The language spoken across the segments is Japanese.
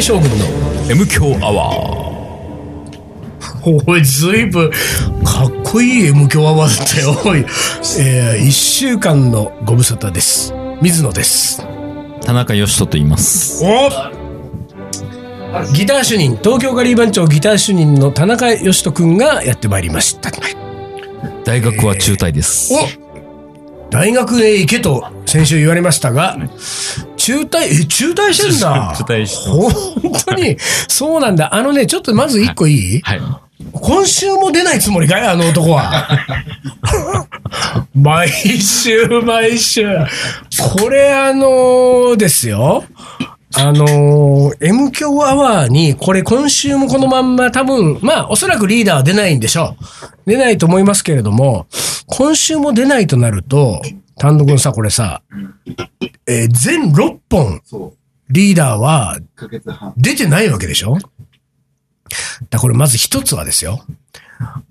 米将軍の M 強アワー。おい、ずいぶん、かっこいい M 響アワーだったよ。おい、えー、一週間のご無沙汰です。水野です。田中義人と言います。おギター主任、東京ガリー番長ギター主任の田中義人くんがやってまいりました。大学は中退です。お大学へ行けと先週言われましたが、中退、え、中退してんだ。中退して。本当に、そうなんだ。あのね、ちょっとまず一個いい、はい。今週も出ないつもりかい？あの男は。毎週毎週。これあのですよ。あの M 強アワーに、これ今週もこのまんま多分、まあおそらくリーダーは出ないんでしょう。出ないと思いますけれども、今週も出ないとなると、単独のさ、これさ、えー全6本。リーダーは1ヶ月半。出てないわけでしょ？だこれまず一つはですよ。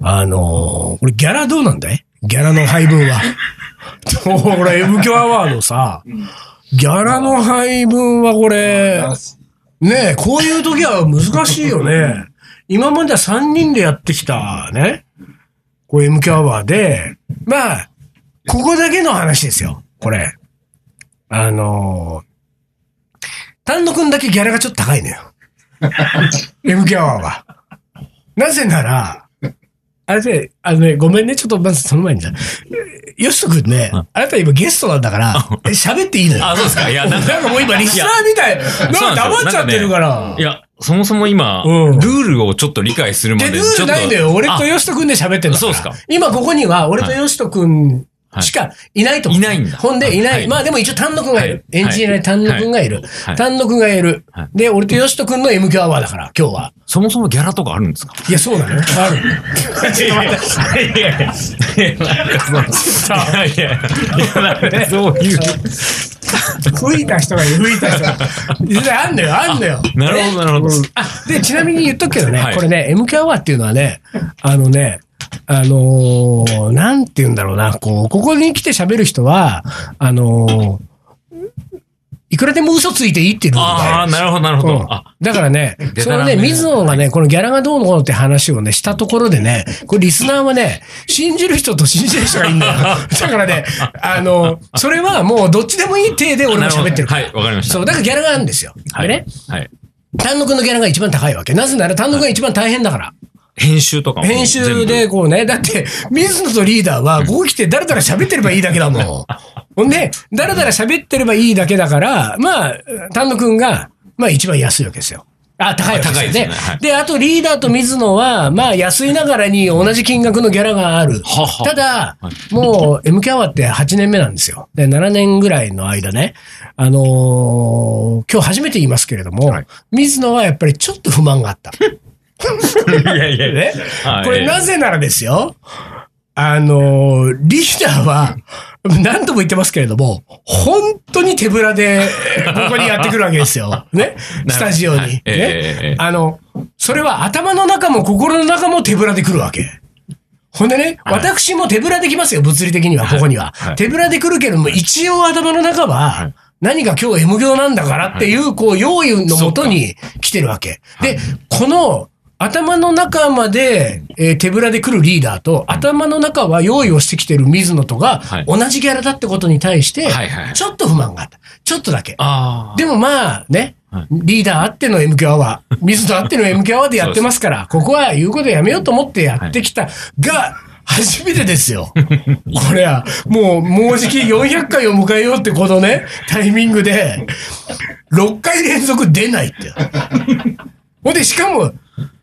あのーこれギャラどうなんだい？ギャラの配分は。ほら、M 響アワードさ、ギャラの配分はこれ、ねえ、こういう時は難しいよね。今までは3人でやってきたね、こう M 響アワーで、まあ、ここだけの話ですよ、これ。あのー丹野くんだけギャラがちょっと高いのよ。M 響アワーは。なぜなら、あれで、あのね、ごめんね、ちょっとまずその前にさ、よしとくんね、あなた今ゲストなんだから、え喋っていいのよ。あそうですかいやなんかもう今リスナーみたい。なんか黙っちゃってるから。いや、そもそも今、うんルールをちょっと理解するまで、で。ルールないんだよ。俺とあよしとくんで喋ってんだから。そうっすか今ここには、俺とよしとくんしかいないと思う。いないんだほんで、いない。はいまあでも一応丹野くんがいる。はいエンジニアで丹野くんがいるはい。丹野くんがいるはい。で、俺とよしとくんの M 響アワーだから、今日は。そもそもギャラとかあるんですか？いや、そうなのよ。ある。いやいや、いやいや、いやいや、そういう。吹いた人がいる、吹いた人が。あんのよ、あんのよ。なるほど、なるほど。あ、で、ちなみに言っとくけどね、はいこれね、MK アワーっていうのはね、あのね、あのーなんて言うんだろうな、こう、ここに来て喋る人は、あのーいくらでも嘘ついていいっていうルールがああ。なるほど、なるほうんだからね、そのね、水野がね、このギャラがどうのこうのって話をね、したところでね、これリスナーはね、信じる人と信じない人がいるんだよ。だからね、あの、それはもうどっちでもいい体で俺も喋ってるから。はい、わかりました。そう、だからギャラがあるんですよ。はい。でね、はい。丹野くんのギャラが一番高いわけ。なぜなら丹野くんが一番大変だから。編集とかも。編集でこうね、だって、水野とリーダーは、ここ来てだらだら喋ってればいいだけだもん。ほんで、だらだら喋ってればいいだけだから、まあ、丹野くんが、まあ一番安いわけですよ。あ、高いわけですよ高いでねはいで、あとリーダーと水野は、まあ安いながらに同じ金額のギャラがある。ははただは、もう MK アワーって8年目なんですよ。で、7年ぐらいの間ね、あのー今日初めて言いますけれども、はい水野はやっぱりちょっと不満があった。いやいやね？はいこれなぜならですよ。あのーリーダーは、何度も言ってますけれども、本当に手ぶらで、ここにやってくるわけですよ。ね？スタジオに。はいね？あの、それは頭の中も心の中も手ぶらで来るわけ。ほんでね、はい私も手ぶらで来ますよ、物理的には、ここには。はい手ぶらで来るけども、一応頭の中は、い何か今日 M 行なんだからっていう、こう、用意のもとに来てるわけ。で、この、頭の中まで、えー手ぶらで来るリーダーと、頭の中は用意をしてきてる水野とがはい、同じギャラだってことに対してちょっと不満があった。ちょっとだけ。でもまあねはい、リーダーあっての MQ アワー、水野あっての MQ アワーでやってますから、ここは言うことやめようと思ってやってきたが、初めてですよ。これは、もう、もうじき400回を迎えようってこのね、タイミングで、6回連続出ないって。ほんで、しかも、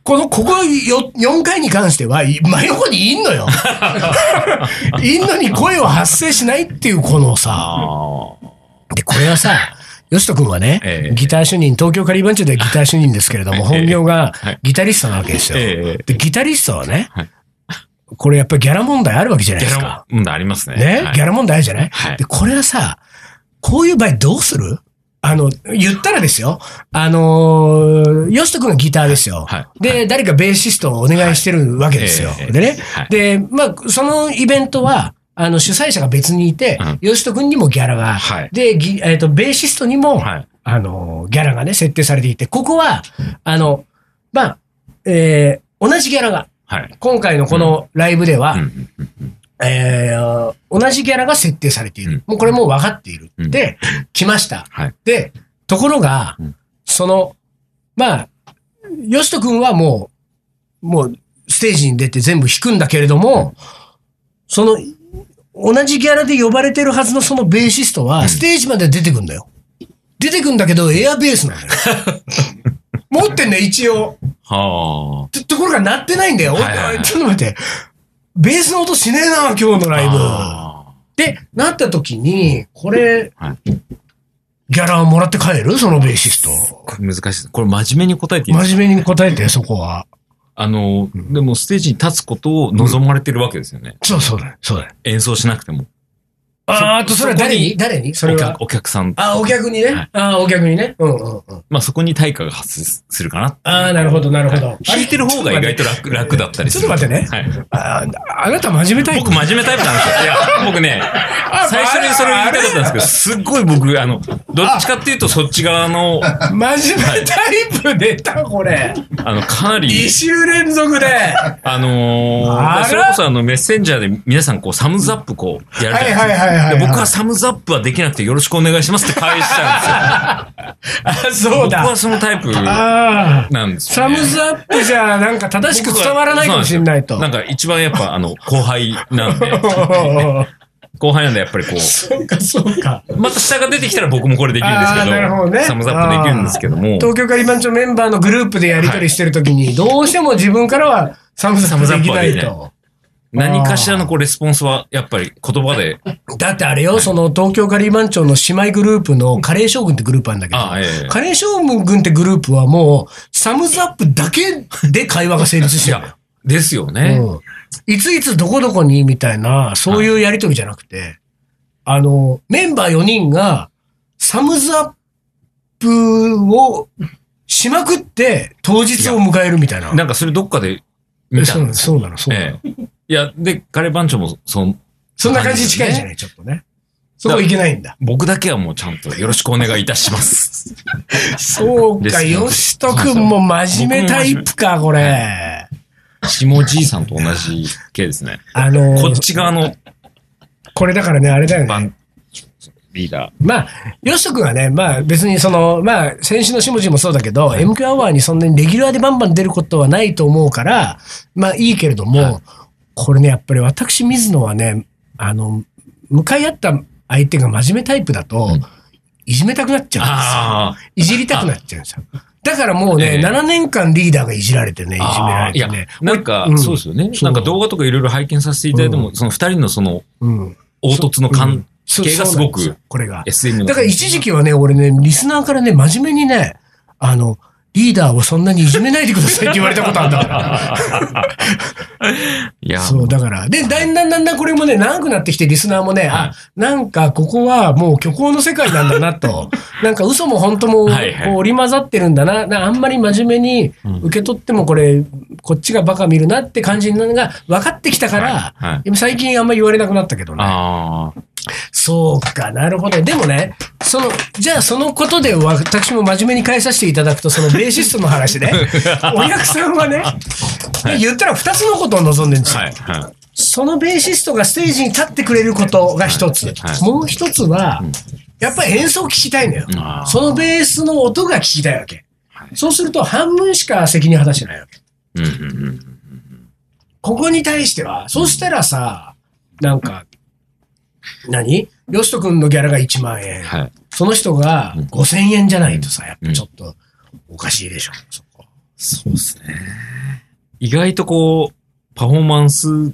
この、ここよ4回に関しては、い真横にいんのよ。いんのに声を発声しないっていう、このさ、あで、これはさ、よしとくんはね、ええ。ギター主任、東京カリバンチョでギター主任ですけれども、ええ。本業がはい。ギタリストなわけですよ。ええ。で、ギタリストはね、はい。これやっぱりギャラ問題あるわけじゃないギャですか。ラ。問題ありますね。ね、はい。ギャラ問題あるじゃない、はい。で、これはさ、こういう場合どうする？あの、言ったらですよ。あのー、よしとくんがギターですよ。はい。で、誰かベーシストをお願いしてるわけですよ。ええでね、はいで、まあ、そのイベントは、あの、主催者が別にいて、うん。よしとくんにもギャラが、はい。で、ぎえっ、と、ベーシストにも、はい。あの、ギャラがね、設定されていて、ここは、あの、まあ、えー、同じギャラが、はい。今回のこのライブでは、えー、同じギャラが設定されている。うんもうこれもう分かっている。うんで、来ました。はい。で、ところが、うんその、まあ、よしとくんはもう、もう、ステージに出て全部弾くんだけれども、その、同じギャラで呼ばれてるはずのそのベーシストは、ステージまで出てくんだよ。出てくんだけど、エアベースなんだよ。持ってんだよ、一応。はとところが鳴ってないんだよ。おいはいはいはいおいちょっと待って。ベースの音しねえな、今日のあ。ライブ。あで、なった時に、これ、ーはい。ギャラもらって帰る？そのベーシスト。これ難しい。これ真面目に答えていい？真面目に答えて、そこは。あの、でもステージに立つことを望まれてるわけですよね。そうそうだよ。そうだよ。演奏しなくても。あーあと、それは誰に？そ誰に？それは？お客。さん。あ、お客にね？はいああ、お客にね？うんうんうん。まあそこに対価が発生するかな。ああ、なるほど、なるほど。弾いてる方が意外と楽、楽だったりする。ちょっと待ってね。はい。あーあなた真面目タイプ僕真面目タイプなんですよ。いや、僕ね、最初にそれを言いたかったんですけど、すっごい僕、あの、どっちかっていうとそっち側の、真面目タイプ出た、これ。あの、かなり、2週連続で。あのー、それこそあの、メッセンジャーで皆さんこう、サムズアップこう、やるじゃないですか。はいはいはいはいはいで僕はサムズアップはできなくてよろしくお願いしますって返しちゃあ、うんですそうよ。僕だは。そのタイプああ。なんですよ、ね。サムズアップじゃ、なんか正しく伝わらないかもしれないと。なんか一番やっぱあの、後輩なんで、後輩なんでやっぱりこう、そうか、そうか。また下が出てきたら僕もこれできるんですけあーなるほどど、ねサムズアップできるんですけども、東京カリバンチョメンバーのグループでやり取りしてるときに、どうしても自分からはサムズアップできないと。何かしらのこう、レスポンスはやっぱり言葉で、だってあれよ、その東京カリバンチョの姉妹グループのカレー将軍ってグループあるんだけど、ええカレー将軍ってグループはもう、サムズアップだけで会話が成立してる。ですよね。うんいついつどこどこにみたいな、そういうやりとりじゃなくて、あの、メンバー4人が、サムズアップをしまくって、当日を迎えるみたいな。なんかそれどっかで見たそうなの、そうなの、そうなの。ええいや、で、カレー番長も、その、そんな感じに近いじゃない、ちょっとね。そこいけないんだ。僕だけはもうちゃんとよろしくお願いいたします。そうか、よしとくんも真面目タイプか、これ。下じいさんと同じ系ですね。あのーこっち側のこれだからね、あれだよね。番、リーダー。まあ、よしとくんはね、まあ別にその、まあ先週の下地もそうだけど、MQ アワーにそんなにレギュラーでバンバン出ることはないと思うから、まあいいけれども、はいこれね、やっぱり私水野はね、あの、向かい合った相手が真面目タイプだと、うんいじめたくなっちゃうんですよ。いじりたくなっちゃうんですよ。だからもうね、ええ7年間リーダーがいじられてね、いじめられてね。、なんかう、んそうですよね。なんか動画とかいろいろ拝見させていただいても、その二人のその、うん。凹凸の関係がすごく、これが。だから一時期はね、俺ね、リスナーからね、真面目にね、あの、リーダーをそんなにいじめないでくださいって言われたことあるんだから。いや、そう、だから。で、だんだんだんだんこれもね、長くなってきて、リスナーもね、はいあ、なんかここはもう虚構の世界なんだなと。なんか嘘も本当も、こう織り交ざってるんだな。なあんまり真面目に受け取ってもこれ、こっちがバカ見るなって感じなのが分かってきたから、最近あんまり言われなくなったけどね。そうか、なるほど。でもね、その、じゃあそのことで私も真面目に返させていただくと、そのベーシストの話で、お客さんはね、言ったら二つのことを望んでるんですよ。はい、はい。そのベーシストがステージに立ってくれることが一つ。はいもう一つは、やっぱり演奏を聞きたいのよそのベースの音が聞きたいわけ。そうすると半分しか責任果たしてないわけ。ここに対しては、そしたらさ、なんか、何？よしとくんのギャラが1万円。はい。その人が5000円じゃないとさ、やっうんぱちょっとおかしいでしょ、そこ。そうですね。意外とこう、パフォーマンス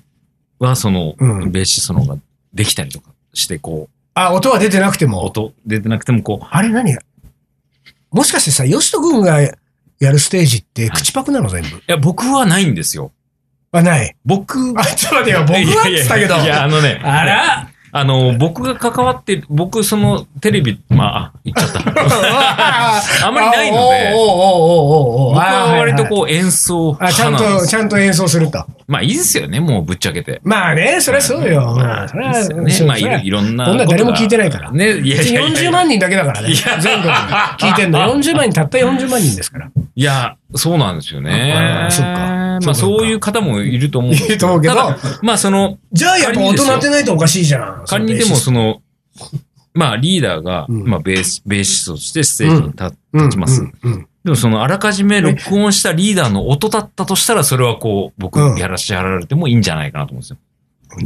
はその、うんベーシストの方ができたりとかして、こあ、音は出てなくてう、も。音出てなくてもこう、あれ何？もしかしてさ、よしとくんがやるステージって口パクなの全部？いや、僕はないんですよ。あ、ない。僕、あ、ちょっと待ってよ、僕はっつったけど。いやいや、あのね。あら？あの、僕が関わって、僕、その、テレビ、まあ、あ言っちゃった。あんまりないので僕は割とう。こう演奏あ、ちゃんと、派なんです。ちゃんと演奏すると。まあいいですよね、もうぶっちゃけて。まあね、そりゃそうよ。まあ、それは、いいですよねまあいろんなこんな誰も聞いてないから。ねいやいやいや40万人だけだからね。全国聞いてんの。40万人、たった40万人ですから。いや、そうなんですよねあ。そっかまあそういう方もいると思ういると思うけどまあその、じゃあやっぱ大人ってないとおかしいじゃん。仮にでもその、まあリーダーが、うんまあベース、ベーシストとしてステージに立ちます。うんうんでもそのあらかじめ録音したリーダーの音だったとしたら、それはこう、僕うんやらしてやられてもいいんじゃないかなと思うんですよ。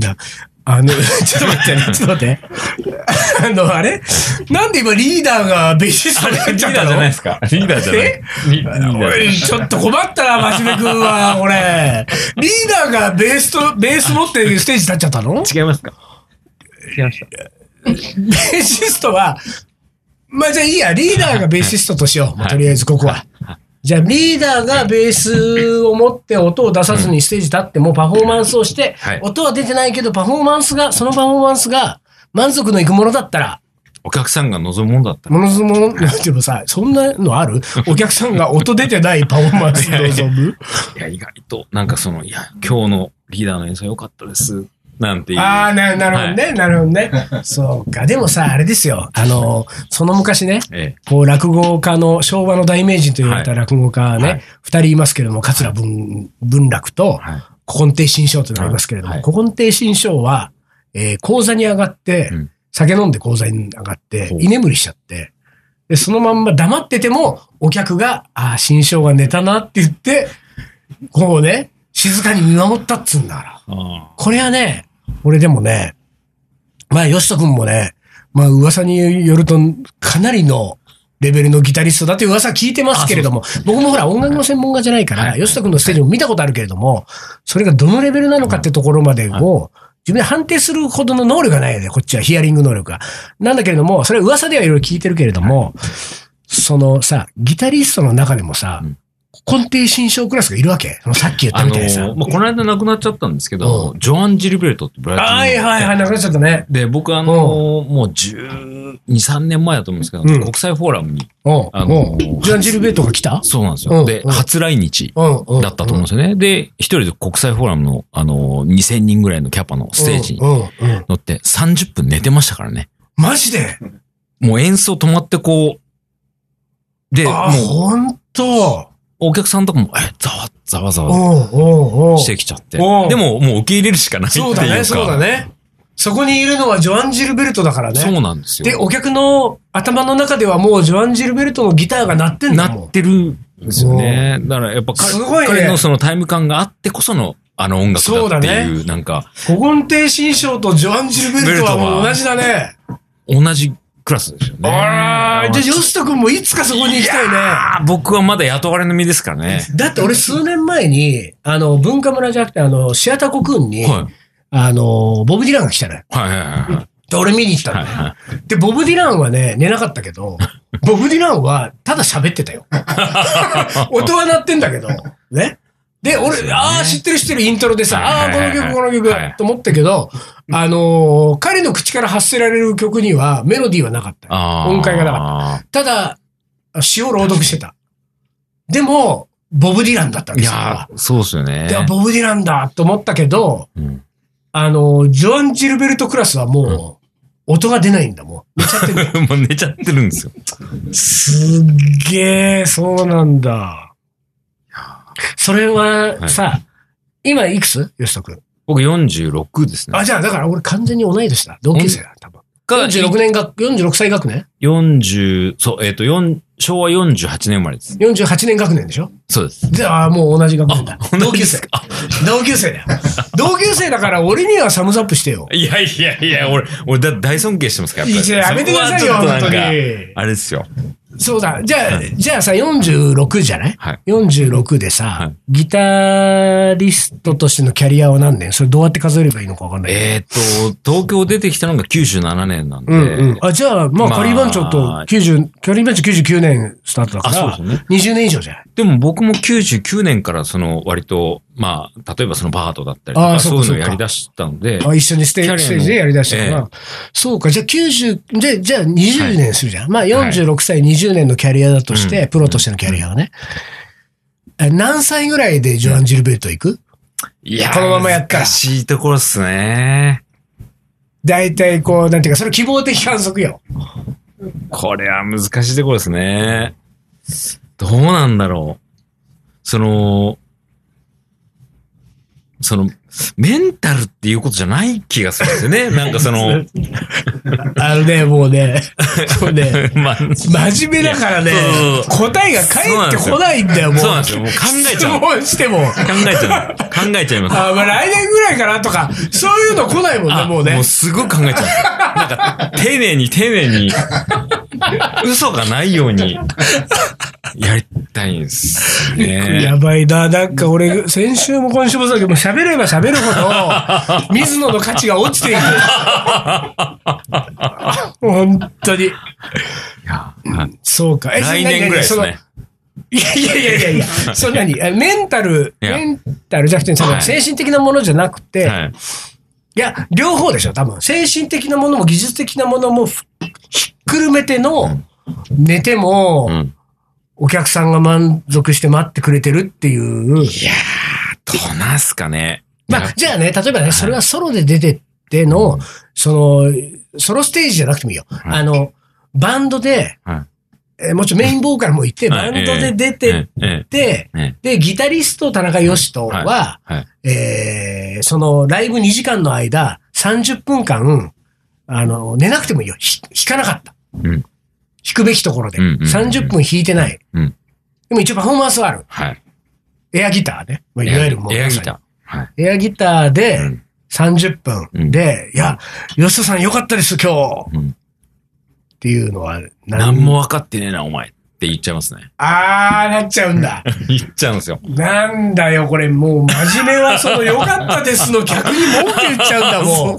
だあの、ちょっと待ってね、ちょっと待って。あの、あれ？なんで今リーダーがベーシストになっちゃったの？ですかリーダーじゃないえ？リリーダーおい、ちょっと困ったな、真面目くんは、これ。リーダーがベースと、ベース持ってステージ立っちゃったの？違いますか？違いました。ベーシストは、まあじゃあいいや、リーダーがベーシストとしよう。まあはいとりあえずここは。じゃあリーダーがベースを持って音を出さずにステージ立ってもパフォーマンスをしてはい、音は出てないけどパフォーマンスが、そのパフォーマンスが満足のいくものだったら、お客さんが望むものだったら。ものすごい、でもさ、そんなのある？お客さんが音出てないパフォーマンス望む？いや、意外と、なんかその、いや、今日のリーダーの演奏良かったです。なんていう。ああ、な、なるほどね、なるほどね。そうか。でもさ、あれですよ。あの、その昔ね、ええ。こう、落語家の、昭和の大名人と言われたはい落語家はねい、二、人いますけれども、桂文、文楽と、はい。古今亭新章というのがいますけれども、はい古今亭新章は、えー講座に上がって、うん酒飲んで講座に上がって居眠りしちゃって、で、そのまんま黙ってても、お客が、ああ、新章が寝たなって言って、こうね、静かに見守ったっつうんだから。あこれはね、俺でもね、まあ、吉人くんもね、まあ、噂によると、かなりのレベルのギタリストだって噂聞いてますけれども、僕もほら、音楽の専門家じゃないから、はい。吉人くんのステージも見たことあるけれども、それがどのレベルなのかってところまでを、自分で判定するほどの能力がないよね、こっちは、ヒアリング能力が。なんだけれども、それは噂ではいろいろ聞いてるけれども、そのさ、ギタリストの中でもさうん、根底新章クラスがいるわけそのさっき言ったみたいにさ。まあ、この間亡くなっちゃったんですけど、ジョアン・ジルベルトってブラジルの。はいはいはい、なくなっちゃったね。で、僕あの、もう12、3年前だと思うんですけど、うん国際フォーラムに、ジャン・ジルベートが来た？そうなんですよ。で、初来日。だったと思うんですよね。で、一人で国際フォーラムの、あの、2000人ぐらいのキャパのステージに乗って30分寝てましたからね。マジで？もう演奏止まってこう、で、あ、もうほんと。お客さんとかも、え、ざわざわざうわ。してきちゃって。でうんも、もう受け入れるしかないっていうか。そうだね、そうだね。そこにいるのはジョアン・ジルベルトだからね。そうなんですよ。で、お客の頭の中ではもうジョアン・ジルベルトのギターが鳴ってんだもん。なってるんですよね。だからやっぱ彼すごいね彼のそのタイム感があってこそのあの音楽だっていう、なんか、古今亭新章とジョアン・ジルベルトはもう同じだね。同じクラスですよね。あら、じゃあ、ヨシト君もいつかそこに行きたいね。あ僕はまだ雇われの身ですからね。だって俺数年前に、あの、文化村じゃなくて、あの、シアターコクーンに、はい。あの、ボブ・ディランが来たのよ。はいはいはいで、俺見に行ったのね。はいはで、ボブ・ディランはね、寝なかったけど、ボブ・ディランはただ喋ってたよ。音は鳴ってんだけど、ね。で、俺、ああ、知ってる知ってるイントロでさ、ああ、この曲、この曲はい、と思ったけど、あのー彼の口から発せられる曲にはメロディーはなかった。音階がなかっただ、詩を朗読してた。でも、ボブ・ディランだったわいけですよ。やー、そうですよね。で、ボブ・ディランだと思ったけど、うんあの、ジョアン・ジルベルトクラスはもう、音が出ないんだもん。寝ちゃってる。もう寝ちゃってるんですよ。すっげえ、そうなんだ。それはさ、今いくつ？吉人君。僕46ですね。あ、じゃあ、だから俺完全に同い年だ。同級生だ、多分。が46年学、46歳学年？40、そう、えっ、と、4昭和48年生まれです。?48 年学年でしょ？そうです。じゃあ、もう同じ学年だ。同級生同級生だよ。同級生だから俺にはサムズアップしてよ。いやいやいや、俺、俺だ大尊敬してますから、いややめてくださいよ、本当に。あれですよ。そうだ。じゃあ、じゃあさ、46じゃない？はい。46でさ、はいギタリストとしてのキャリアは何年？それどうやって数えればいいのかわかんない。えっ、と、東京出てきたのが97年なんで。うんうん。あ、じゃあ、まあ、まあカリー番長と90、カリー番長99年スタートだかあら、そうですよね20年以上じゃない？でも僕も99年からその割と、まあ、例えばそのバートだったりとあか、そういうのをやり出したので、あ一緒にステージでやり出したから。そうか、じゃあ90、じゃあ、じゃあ20年するじゃん。まあ46歳20年のキャリアだとして、うんプロとしてのキャリアはね。え何歳ぐらいでジョアン・ジルベルト行く？いやーこのままやったら難しいところっすね。大体こう、なんていうか、それ希望的観測よ。これは難しいところですね。どうなんだろう。その、その、メンタルっていうことじゃない気がするんですよね。なんかその、あのね、もうね、もうね、まあ、真面目だからね答えが返ってこないんだよ、もう。そうなんですよ。もう考えちゃう。質問しても。考えちゃう。考えちゃいます。あ、まあ来年ぐらいかなとか、そういうの来ないもんね、あもうね。すごい考えちゃう。なんか、丁寧に丁寧に、嘘がないように、やりたいんですね。やばいな。なんか俺、先週も今週もそうだけど、喋れば喋るほど、水野の価値が落ちていく。本当に。そうか。え来年ぐらいです。ね。いやいやいやいやいや、そんなに、あメンタル、メンタル？じゃなくて、そのはい精神的なものじゃなくて、はい。いや、両方でしょ、多分。精神的なものも技術的なものもふひっくるめての、寝ても、うん。お客さんが満足して待ってくれてるっていう。いやー、どうなんすかね。まあ、じゃあね、例えばね、それはソロで出てっての、その、ソロステージじゃなくてもいいよ。あの、バンドで、はいえーもちろんメインボーカルもいて、バはいンドで出てっええて、ええで、ギタリスト田中義人は、はい。えーそのライブ2時間の間、30分間、あの、寝なくてもいいよ。ひ弾かなかった。うん。弾くべきところで。うんうんうん30分弾いてない。うんでも一応パフォーマンスはある。はい。エアギターね。まあ、いわゆるもう。エアギタ。エアギターでうん30分で、いや、吉田さんよかったです、今日。うんっていうのは何、何も分かってねえな、お前。って言っちゃいますね。あー、なっちゃうんだ。言っちゃうんですよ。なんだよ、これ、もう、真面目は、その、よかったですの逆に文句言っちゃうんだも ん。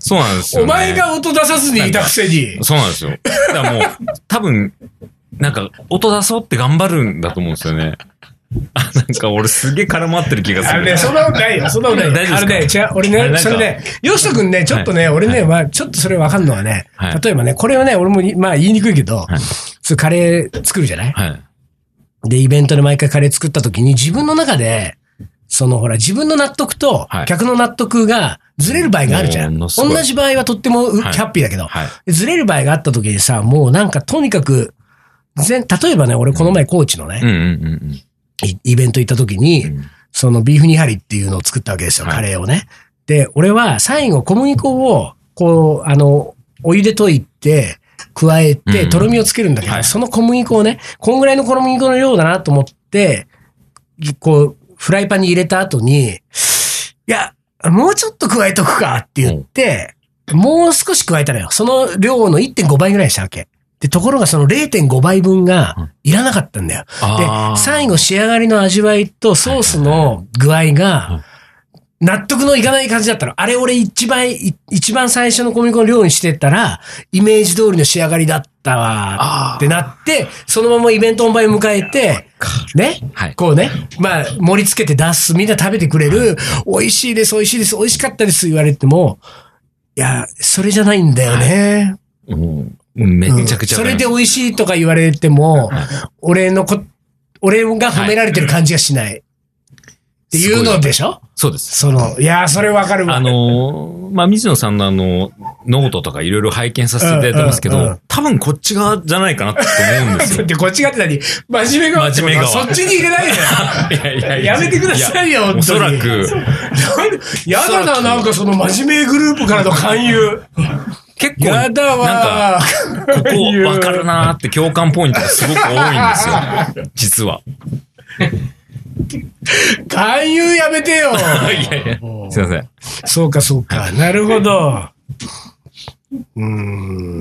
そうなんですよ、おね。前が音出さずにいたくせに。そうなんですよ。だからもう、多分、なんか、音出そうって頑張るんだと思うんですよね。あ、なんか俺すげえ絡まってる気がする。あのね、そんなことないよ。そんなことないよ。大丈夫あのね、違う、俺ね、それね、よしとくんね、ちょっとね、俺ね、まあ、ちょっとそれわかんのはねはい、例えばね、これはね、俺もい、まあ、言いにくいけどはい、そうカレー作るじゃない？はい。で、イベントで毎回カレー作った時に、自分の中で、そのほら、自分の納得とはい、客の納得がずれる場合があるじゃん。同じ場合はとってもハッピーだけど、はい。ずれる場合があった時にさ、もうなんかとにかく、全例えばね、俺この前コーチのね、イイベント行った時に、うん。そのビーフニハリっていうのを作ったわけですよ、はいカレーをね。で、俺は最後小麦粉を、こう、あの、お湯で溶いて、加えて、うんとろみをつけるんだけど、はいその小麦粉をね、こんぐらいの小麦粉の量だなと思って、こう、フライパンに入れた後に、いや、もうちょっと加えとくかって言って、もう少し加えたのよ。その量の1.5倍ぐらいにしたわけ。で、ところがその0.5倍分がいらなかったんだよ。あー。で、最後仕上がりの味わいとソースの具合が、納得のいかない感じだったの。あれ俺一番、い一番最初の小麦粉の量にしてったら、イメージ通りの仕上がりだったわってなって、そのままイベント本番を迎えて、ね、はい。こうね、まあ盛り付けて出す、みんな食べてくれる、美味しいです、美味しいです、美味しかったです言われても、いや、それじゃないんだよね。うんめちゃくちゃそれわかります。で美味しいとか言われても、はい俺のこ、俺が褒められてる感じがしない。っていうのでしょ？そうです。その、いやー、それわかるわ。あのー、まあ、水野さんのあの、ノートとかいろいろ拝見させていただいてますけうんうんうんど、多分こっち側じゃないかなって思うんですよ。だってこっちがって何？真面目側真面目側そっちに入れないで。いやいやいややめてくださいよ。おそらく。やだな、なんかその真面目グループからの勧誘。結構、やだわなんか、ここわかるなーって共感ポイントがすごく多いんですよ。実は。勧誘やめてよ。いやいや、すいません。そうか、そうか。なるほど。うー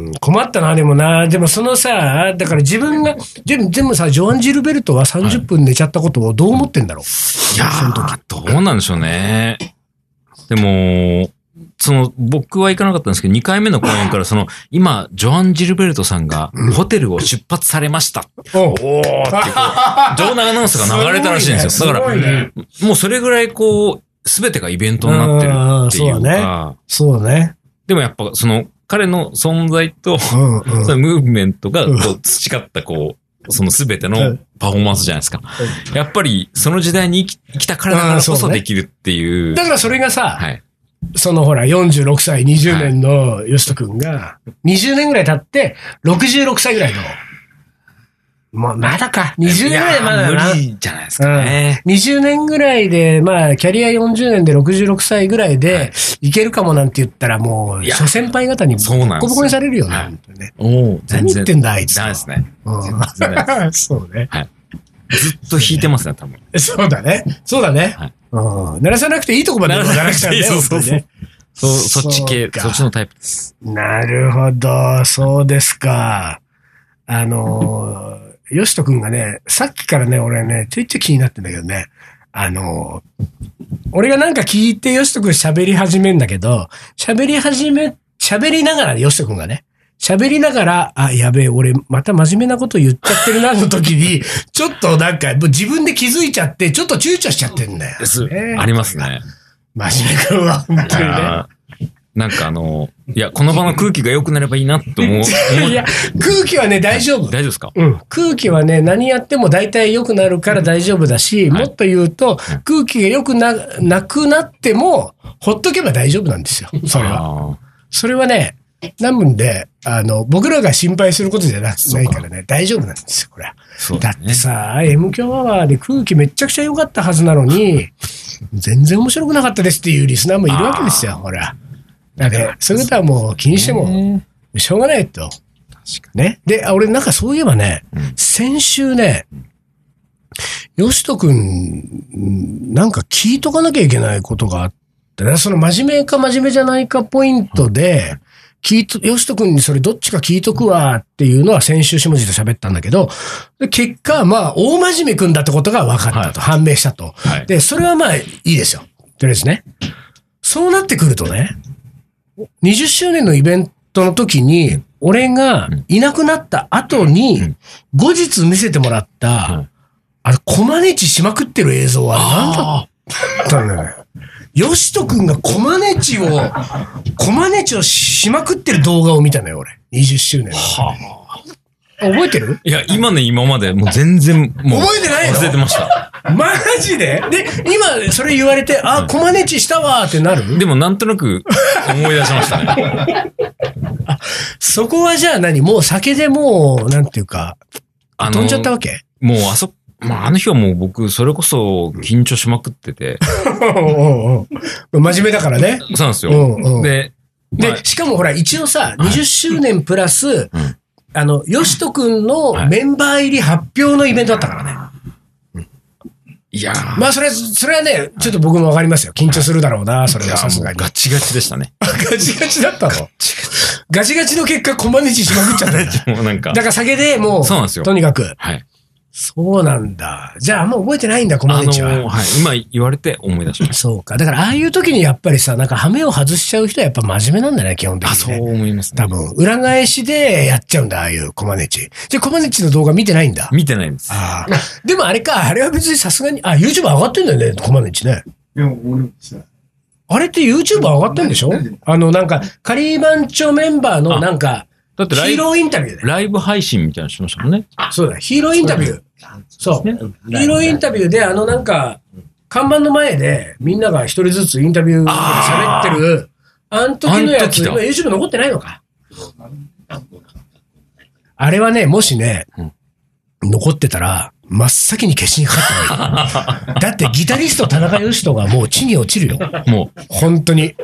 ん、困ったな、でもな。でもそのさ、だから自分が、でもでもさ、ジョアン・ジルベルトは30分寝ちゃったことをどう思ってんだろう？いやー、どうなんでしょうね。でも、その、僕は行かなかったんですけど、2回目の公演から、その、今、ジョアン・ジルベルトさんが、ホテルを出発されました。おうおーってこう、場内アナウンスが流れたらしいんですよ。だから、もうそれぐらいこう、すべてがイベントになってるっていううんそうだか、そうね。でもやっぱその、彼の存在と、そのムーブメントが、こう培ったこう、その全てうのんパフォーマンスじゃないですか。やっぱり、その時代に生きたからだからこそできるっていう。だからそれがさ、はい。そのほら、46歳、20年のヨシト君が、20年ぐらい経って、66歳ぐらいの、まあ、まだか。20年ぐらいまだだな。無理じゃないですかね。うん、20年ぐらいで、まあ、キャリア40年で66歳ぐらいで、いけるかもなんて言ったらもう、諸先輩方にボコボコにされるよね。はいね何言ってんだあいつダメですね。うん そうね。ずっと弾いてますね、多分。そうだね。そうだね。はいうん。鳴らさなくていいとこまで鳴らしちゃうんだよ。そうそうそうそう、そっち系そっちのタイプです。なるほど、そうですか。あのー、よしとくんがね、さっきからね、俺ね、ちょいちょい気になってんだけどね、あのー、俺がなんか聞いてよしとくん喋り始めんだけど、喋り始め、喋りながらよしとくんがね、喋りながら、あ、やべえ、俺、また真面目なこと言っちゃってるな、の時に、ちょっとなんか、自分で気づいちゃって、ちょっと躊躇しちゃってんだよ。ですねあります。ね。真面目くんは、本当にね。なんかあの、いや、この場の空気が良くなればいいなと思う。いや、空気はね、大丈夫。大丈夫ですか？うん、空気はね、何やっても大体良くなるから大丈夫だし、はいもっと言うと、空気が良くな、なくなっても、ほっとけば大丈夫なんですよ。それは。あそれはね、なので、あの、僕らが心配することじゃなないからね、大丈夫なんですよ、これは。ーそうだって。さ、M 強アワーで空気めっちゃくちゃ良かったはずなのに、全然面白くなかったですっていうリスナーもいるわけですよ、ほら。だから、そういうことはもう気にしても、しょうがないと。ね。で、あ俺なんかそういえばね、うん先週ね、よしとくん、なんか聞いとかなきゃいけないことがあってね、その真面目か真面目じゃないかポイントで、聞いと、よしとくんにそれどっちか聞いとくわっていうのは先週下地で喋ったんだけど、で結果、まあ、大真面目くんだってことが分かったと、判明したと。はい。で、それはまあいいですよ。とりあえずね。そうなってくるとね、20周年のイベントの時に、俺がいなくなった後にうん、後日見せてもらった、はいあれ、コマネチしまくってる映像は何だあったんだよね。ヨシトくんがコマネチを、コマネチをしまくってる動画を見たのよ、俺。20周年の。は覚えてる？いや、今の今までもう全然、もう。覚えてないの？忘れてました。マジで？で、今、それ言われて、あ、コマネチしたわーってなる？でもなんとなく思い出しましたね。そこはじゃあ何？もう酒でもう、なんていうか、あ飛んじゃったわけ？もうあそ、まああの日はもう僕、それこそ緊張しまくってて。真面目だからね。そうなんですよ。うんうんで、まあで、しかもほら、一応さ、20周年プラス、うんあの、よしとくんのはいメンバー入り発表のイベントだったからね。いやーまあ、それは、それはね、ちょっと僕もわかりますよ。緊張するだろうな、それはさすがに。ガチガチでしたね。ガチガチだったの？ガチガチの結果、コマネチしまくっちゃった。もうなんかだ。から酒でもう、そうなんですよとにかく。はい。そうなんだ。じゃあ、あんま覚えてないんだ、コマあのネチは。ーはい。今言われて思い出しましそうか。だから、ああいう時にやっぱりさ、なんか、ハメを外しちゃう人はやっぱ真面目なんだね、基本的た。あ、に、そうね。思いますね。多分、裏返しでやっちゃうんだ、ああいうコマネチ。じゃあ、コマネチの動画見てないんだ。見てないんです。ああ。でもあれか、あれは別にさすがに、あ、YouTube 上がってんだよね、コマネチね。でも俺さ、あれって YouTube 上がってんでしょ？あの、なんか、カリー番長メンバーの、あなんか、だってライブ、ヒーローインタビューで。ライブ配信みたいなのしましたもんね。そうだ、ヒーローインタビュー。そう。ヒーローインタビューで、あのなんか、看板の前でみんなが一人ずつインタビューで喋ってる、あの時のやつ、今 YouTube 残ってないのか？あれはね、もしね、残ってたら、真っ先に消しにかかった。だってギタリスト田中義人がもう地に落ちるよ。もう、本当に。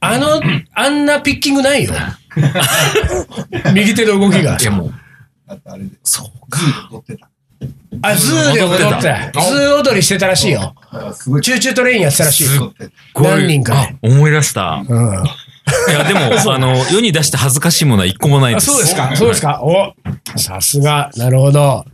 あの、あんなピッキングないよ。右手の動きがい。やもあれで、そうか。あ、ズーで踊ってた。たズー踊りしてたらしいよ。チューチュートレインやってたらしいよ。撮ってた。こういう何人か思い出した。うん。いや、でも、あの、世に出して恥ずかしいものは一個もないであ、す。そうですかそうですかおさすが。なるほど。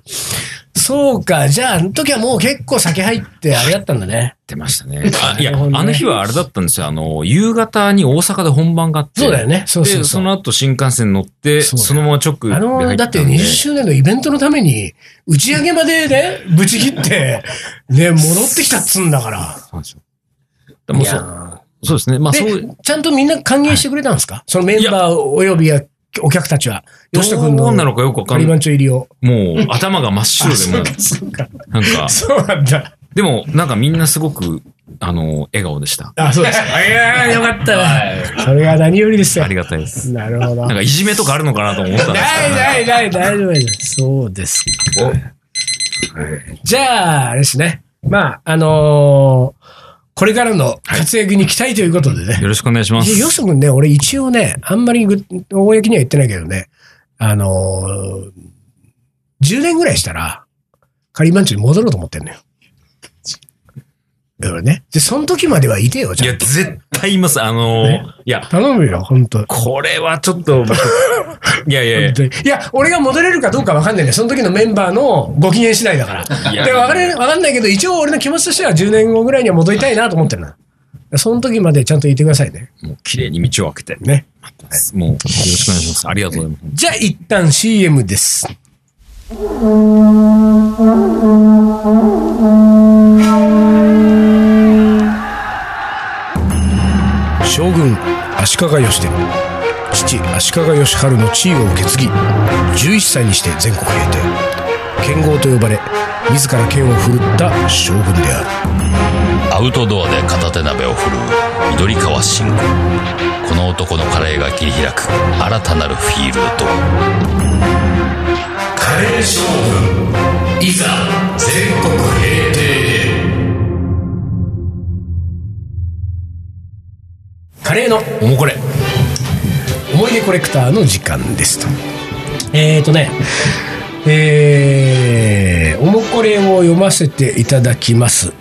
そうか。じゃあ、あの時はもう結構酒入ってあれだったんだね。出ましたね。あいや、あの日はあれだったんですよ。あの、夕方に大阪で本番があって。そうだよね。そうそうで、そ。そうの後新幹線乗って、そそのまま直であの、だって20周年のイベントのために、打ち上げまでね、ぶち切って、ね、戻ってきたっつんだから。そうですよでもそう、そうですね。まあ、そう、で、ちゃんとみんな歓迎してくれたんですか？そのメンバーおよびや、お客たちは。吉田君のどうなのかよくわかんない。入りを。もう、頭が真っ白でもう、そうか。なんか、そうなんだ。でも、なんかみんなすごく、あの、笑顔でした。あ、そうですか。いやーよかったわ。それが何よりですよあり。がたいです。なるほど。なんかいじめとかあるのかなと思ったんですけど、ないないない、大丈夫です。そうですか。じゃあ、あれですね。まあ、あのーこれからの活躍に期待ということでね。よろしくお願いします。よし君ね、俺一応ね、あんまりぐ公には言ってないけどね、あのー10年ぐらいしたら、カリバンチョに戻ろうと思ってんのよ。だからね。で、その時まではいてよ、いや。絶対います。あのーねいや、頼むよ、本当これはちょっと僕、いやいやいや本、当にいや、俺が戻れるかどうかわかんないね。その時のメンバーのご機嫌次第だから。いやで、わかれ、わかんないけど、一応俺の気持ちとしては10年後ぐらいには戻りたいなと思ってるな。その時までちゃんといてくださいね。もう綺麗に道を開けて、ね。もうよろしくお願いします。ありがとうございます。じゃあ、一旦 CM です。足利義輝父足利義晴の地位を受け継ぎ11歳にして全国平定。剣豪と呼ばれ自ら剣を振るった将軍である。アウトドアで片手鍋を振るう緑川信吾この男のカレーが切り開く新たなるフィールドカレー将軍いざ全国平定レーのおもこれ。思い出コレクターの時間ですと。えーとね。えー、おもこれを読ませていただきます。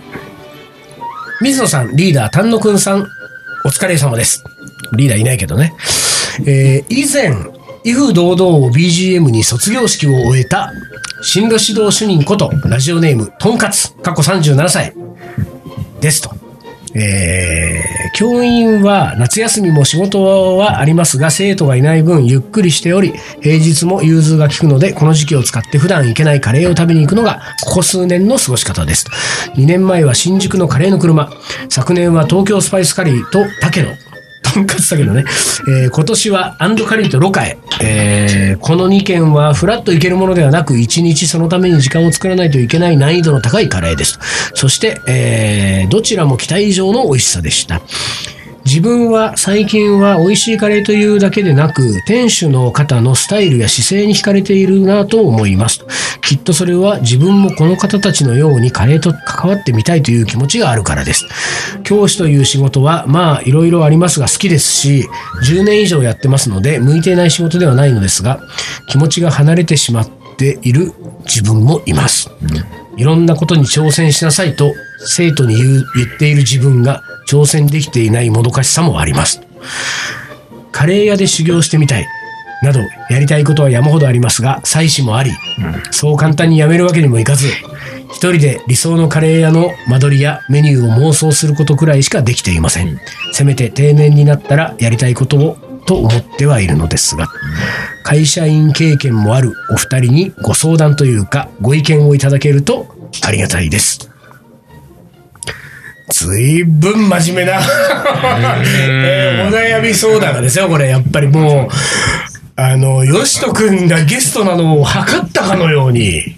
水野さんリーダー丹野くんさんお疲れ様です。リーダーいないけどね。えー以前威風堂々を BGM に卒業式を終えた進路指導主任ことラジオネームとんかつ過去37歳ですと。えー教員は夏休みも仕事はありますが生徒がいない分ゆっくりしており平日も融通が利くのでこの時期を使って普段行けないカレーを食べに行くのがここ数年の過ごし方です。2年前は新宿のカレーの車。昨年は東京スパイスカリーと竹野とんかつだけどね、えー今年はアンドカリンとロカへ、えーこの2軒はフラッといけるものではなく1日そのために時間を作らないといけない難易度の高いカレーです。そして、えーどちらも期待以上の美味しさでした。自分は最近は美味しいカレーというだけでなく、店主の方のスタイルや姿勢に惹かれているなと思います。きっとそれは自分もこの方たちのようにカレーと関わってみたいという気持ちがあるからです。教師という仕事はまあいろいろありますが好きですし、10年以上やってますので向いていない仕事ではないのですが、気持ちが離れてしまっている自分もいます。いろんなことに挑戦しなさいと生徒に言言っている自分が挑戦できていないもどかしさもあります。カレー屋で修行してみたい。など、やりたいことは山ほどありますが、妻子もあり、そう簡単にやめるわけにもいかず、一人で理想のカレー屋の間取りやメニューを妄想することくらいしかできていません。せめて定年になったらやりたいことをと思ってはいるのですが、会社員経験もあるお二人にご相談というか、ご意見をいただけるとありがたいです。ずいぶん真面目な、えーお悩み相談がですよ、これ。やっぱりもう、あの、よしとくんがゲストなのを測ったかのように。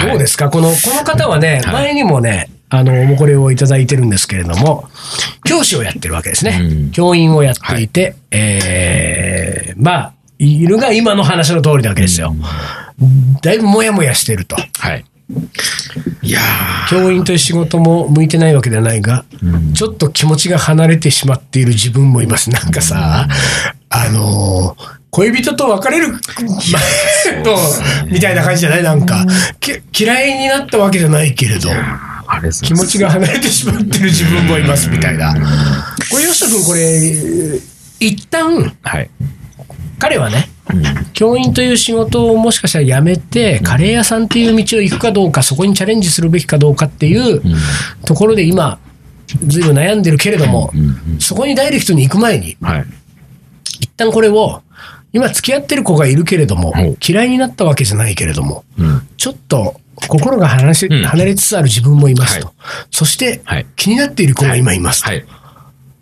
どうですか、この、この方はね、前にもね、あの、おもこれをいただいてるんですけれども、教師をやってるわけですね。うん教員をやっていて、えーまあ、いるが今の話の通りなわけですよ。だいぶもやもやしてると。はい。いや教員という仕事も向いてないわけではないが、ちょっと気持ちが離れてしまっている自分もいます。なんかさ、あのー恋人と別れる前と、みたいな感じじゃない？なんか、き嫌いになったわけじゃないけれど、気持ちが離れてしまってる自分もいます、みたいな。これ、吉田君、これ、一旦、はい。彼はね、教員という仕事をもしかしたら辞めて、カレー屋さんっていう道を行くかどうか、そこにチャレンジするべきかどうかっていうところで今、ずいぶん悩んでるけれども、そこにダイレクトに行く前に、はい。一旦これを、今付き合ってる子がいるけれどもはい、嫌いになったわけじゃないけれども、うん。ちょっと心が離れしうん。離れつつある自分もいますと。は。そしてはい、気になっている子が今いますと。はい。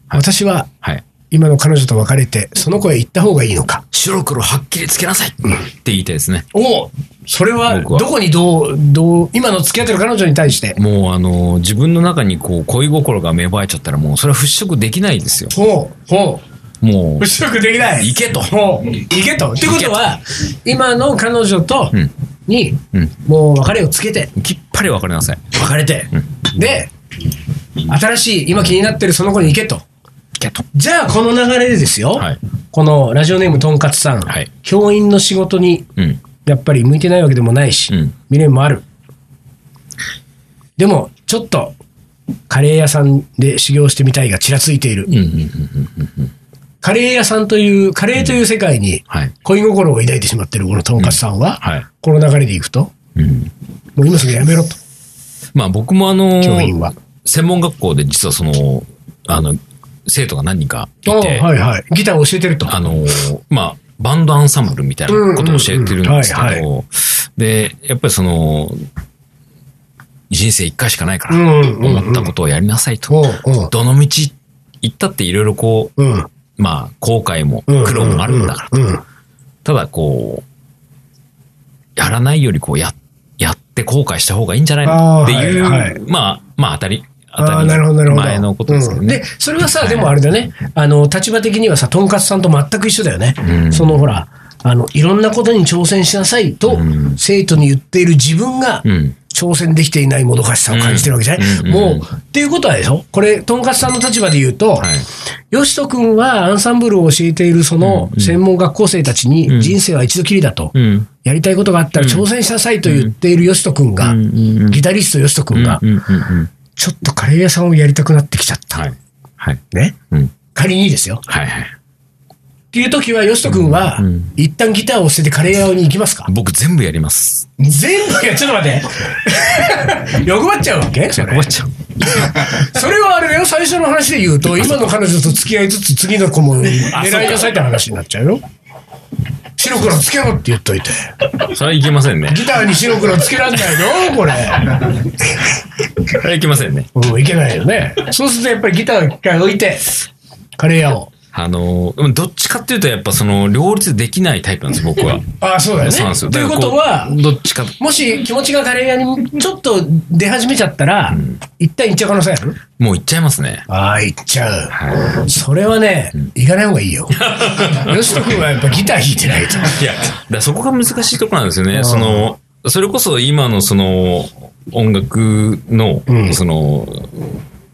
私は、はい。今の彼女と別れて、その子へ行った方がいいのか。白黒はっきりつけなさいって言いたいですね。おそれは、どこにどう、どう、今の付き合ってる彼女に対して。もうあの、自分の中にこう恋心が芽生えちゃったらもうそれは払拭できないですよ。ほう、ほう。もう、払拭できない。行けとほう、行けと。ってことは、今の彼女とうん、に、うんもう別れをつけて、きっぱり別れなさい。別れて、で、新しい、今気になってるその子に行けと。けと。じゃあ、この流れでですよ。はい。このラジオネームとんかつさん、はい教員の仕事にうん。やっぱり向いてないわけでもないし、うん未練もある。でも、ちょっと、カレー屋さんで修行してみたいがちらついている。カレー屋さんという、カレーという世界にはい。恋心を抱いてしまっているこのとんかつさんは、はい。この流れでいくと、うん。もう今すぐやめろと、まあ僕もあの、教員は。専門学校で実はその、あの、生徒が何人かいあて、はいはい。ギターを教えてると。あの、まあ、バンドアンサンブルみたいなことを教えてるんですけど、で、やっぱりその、人生一回しかないから、思ったことをやりなさいと。どの道行ったっていろいろこう、うん。まあ、後悔もうん苦労もあるんだからと。ただこう、やらないよりこう、や、やって後悔した方がいいんじゃないの？っていう、はいはいまあ、まあ当たり、あなるほど、なるほど。前のことですけどね。うん。で、それはさ、でもあれだね、あの、立場的にはさ、とんかつさんと全く一緒だよね。うん。そのほら、あの、いろんなことに挑戦しなさいと、うん。生徒に言っている自分が、うん。挑戦できていないもどかしさを感じてるわけじゃない、うん。もう、うん。っていうことはでしょ？これ、とんかつさんの立場で言うと、はい。よしとくんはアンサンブルを教えているそのうん。専門学校生たちうん。に、人生は一度きりだと、うん。やりたいことがあったら挑戦しなさいと言っているよしとくんが、ギタリストよしとくんが。ちょっとカレー屋さんをやりたくなってきちゃった。はい。はい。ね？うん。仮にですよ。はいはい。っていう時は、よしとくんは、一旦ギターを捨ててカレー屋に行きますか？僕全部やります。全部、いや、ちょっと待って。欲張っちゃうわけ？それ終わっちゃう。それはあれだよ、最初の話で言うと、今の彼女と付き合いつつ、次の子も狙いなさいって話になっちゃうよ。白黒つけろって言っといて。それはいけませんね。ギターに白黒つけらんないの？これ。それはいけませんね。うん、いけないよね。そうするとやっぱりギターを一回置いて、カレー屋を。あの、でもどっちかっていうと、やっぱその、両立できないタイプなんです、僕は。ああ、そうだよね。そうなんですよ。ということはどっちか、もし気持ちがカレー屋にちょっと出始めちゃったら、一旦行っちゃう可能性ある？もう行っちゃいますね。ああ、行っちゃう。はそれはね、行かない方がいいよ。よしとくんはやっぱギター弾いてないと。いや、そこが難しいところなんですよね。その、それこそ今のその、音楽の、うんその、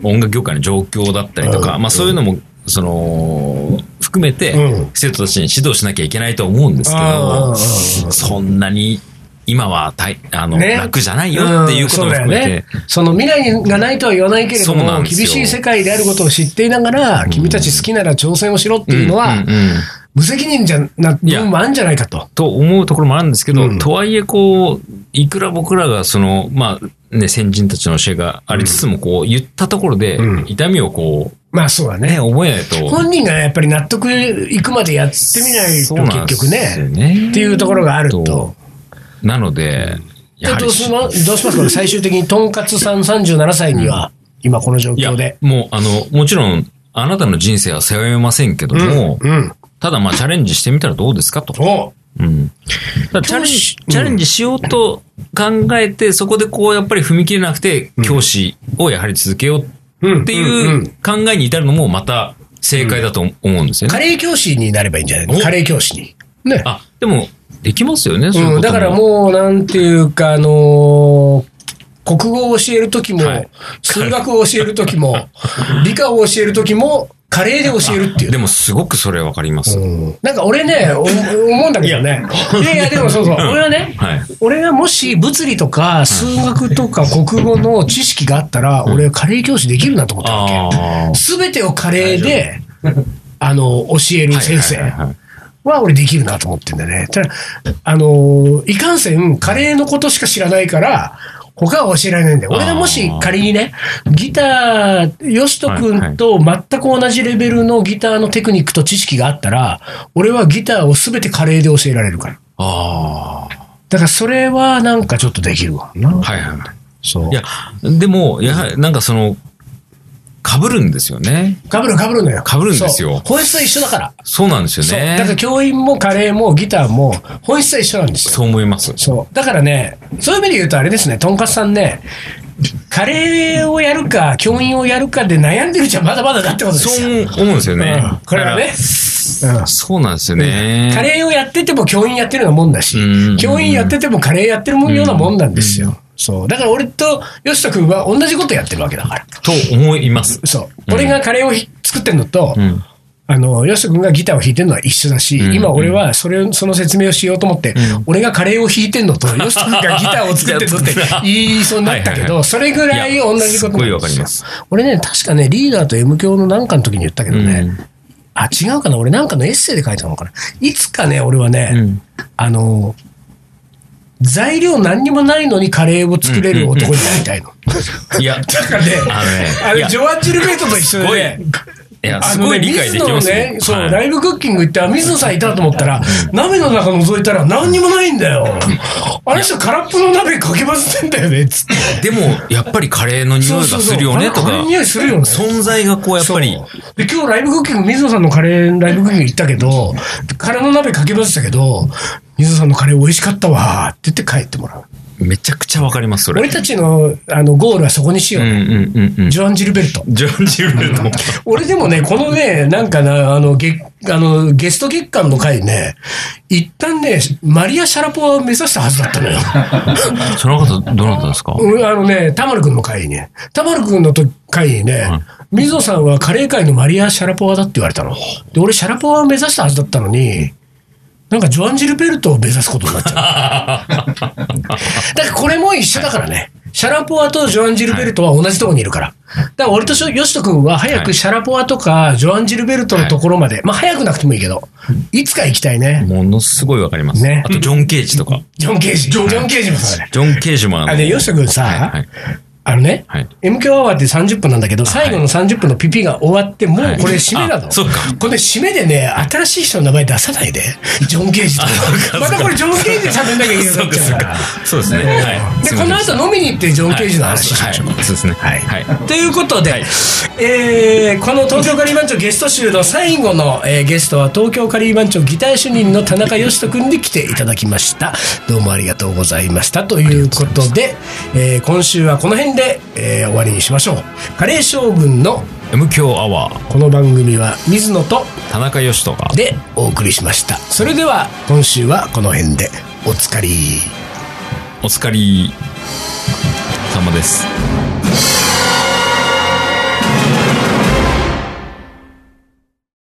音楽業界の状況だったりとか、うんまあそういうのも、その、含めてうん、生徒たちに指導しなきゃいけないと思うんですけうんうんどうん、そんなに、今は大、あの、ね。楽じゃないよっていうことも含めて、その未来がないとは言わないけれども、厳しい世界であることを知っていながら、君たち好きなら挑戦をしろっていうのは、うんうんうん。無責任じゃな部分もあるんじゃないかと。と思うところもあるんですけど、うん。とはいえこう、いくら僕らがその、まあね、先人たちの教えがありつつも、こう、言ったところでうん、痛みをこまあそうだう、ね、ね。覚えないと。本人がやっぱり納得いくまでやってみないそうとなんです結局よね、ね。っていうところがあるとと。なので、やはりどうしまどうしますか？最終的にとんかつさん37歳には、今この状いや況で。、もう、あの、もちろん、あなたの人生は背負えませんけども、うん。ただまあチャレンジしてみたらどうですかと。おうん。だからチャレンジ、チャレンジしようと考えて、そこでこう、やっぱり踏み切れなくて、教師をやはり続けよううんっていう考えに至るのもまた正解だと思うんですよね。カレー教師になればいいんじゃないカレー教師に。ね。あ、でも、できますよね、そういうだからもう、なんていうか、あのー国語を教えるときも、はい数学を教えるときも、理科を教えるときも、カレーで教えるっていう。でもすごくそれわかります。うんなんか俺ね、お思うんだけどね。いやいや、でもそうそう。俺はね、はい。俺がもし物理とか数学とか国語の知識があったら、俺カレー教師できるなと思ったわけ。すべてをカレーで、あの、教える先生は俺できるなと思ってんだよね。ただ、あの、いかんせんカレーのことしか知らないから、他は教えられないんだよ。俺がもし仮にね、ギター、よしとくんと全く同じレベルのギターのテクニックと知識があったら、俺はギターをすべてカレーで教えられるから。あだからそれはなんかちょっとできるわな。あ。はいはい。そう。いや、でも、やはり、なんかその、被るんですよね。かぶるかぶるのよ。被るんですよ本質は一緒だから。そうなんですよ。ね。だから教員もカレーもギターも本質は一緒なんですよ。そう思います。そう。だからね、そういう意味で言うとあれですね、とんかつさんね、カレーをやるか、教員をやるかで悩んでるじゃまだまだだってことですそうよ。思うんですよね。うんこれはね。うんそうなんですよね。カレーをやってても教員やってるようなもんだしうん、教員やっててもカレーやってるようなもんなんですよ。そう。だから俺と吉田君は同じことやってるわけだから。と思います。そう。うん俺がカレーをひ作ってんのと、うん。あの、吉田君がギターを弾いてるのは一緒だし、うん今俺はそれを、その説明をしようと思って、俺がカレーを弾いてんのと、吉田君がギターを作ってんのって言いそうになったけど、はいはいはいそれぐらい同じことなんです。俺ね、確かね、リーダーと M 教のなんかの時に言ったけどね、うんあ、違うかな俺なんかのエッセイで書いたのかないつかね、俺はね、うんあの、材料何にもないのにカレーを作れる男になりたいの。いや、だからね、あれ、ジョアン・ジルベートと一緒でね、い。や、すごい理解できますよ。ね、そう、はい。ライブクッキング行って、あ、水野さんいたと思ったら、鍋の中覗いたら何にもないんだよ。あの人空っぽの鍋かけ混ぜてんだよね、つって。でも、やっぱりカレーの匂いがするよね、とかそうそうそう。あれあれ、匂いするよね。存在がこう、やっぱり、で、今日ライブクッキング、水野さんのカレーライブクッキング行ったけど、カレーの鍋かけ混ぜたけど、水野さんのカレー美味しかったわって言って帰ってもらう。めちゃくちゃわかります、それ。俺たちのあのゴールはそこにしよう。うんうんうんうん。ジョアン・ジルベルト。ジョン・ジルベルト。俺でもね、このね、なんかな、あの、ゲあのゲスト月間の回ね、一旦ね、マリア・シャラポワを目指したはずだったのよ。その方、どうなったんですか？うんあのね、タマル君の回にね、タマル君のと回にね、水野さんはカレー界のマリア・シャラポワだって言われたの。で、俺、シャラポワを目指したはずだったのに、なんかジョアン・ジルベルトを目指すことになっちゃう。だからこれも一緒だからね。シャラポワとジョアン・ジルベルトは同じところにいるから。だから俺とヨシト君は早くシャラポワとかジョアン・ジルベルトのところまで、まあ早くなくてもいいけど、いつか行きたいね。ものすごいわかります。ねあと、ジョン・ケージとか。ジョン・ケージ。ジョン・ケージもそうだね。ジョン・ケージもあのあ、で、ヨシト君さ、あのね、はい MQ アワーって30分なんだけど、最後の30分のピピが終わって、もうこれ締めなの。あそうかこれ締めでね、新しい人の名前出さないで。ジョン・ケージとか。またこれジョン・ケージで喋んなきゃいけなくなっちゃうから。そうですね。はい。で、この後飲みに行ってジョン・ケージの話しましょう。はいそうですね。はいはい。ということで、えーこの東京カリー番長ゲスト集の最後の、えーゲストは東京カリー番長ギター主任の田中義人君に来ていただきました。どうもありがとうございました。ということで、えー今週はこの辺で、えー終わりにしましょう。カレー将軍の M 強アワー、この番組は水野と田中義人が。でお送りしました。それでは今週はこの辺でおつかり。お疲れ様です。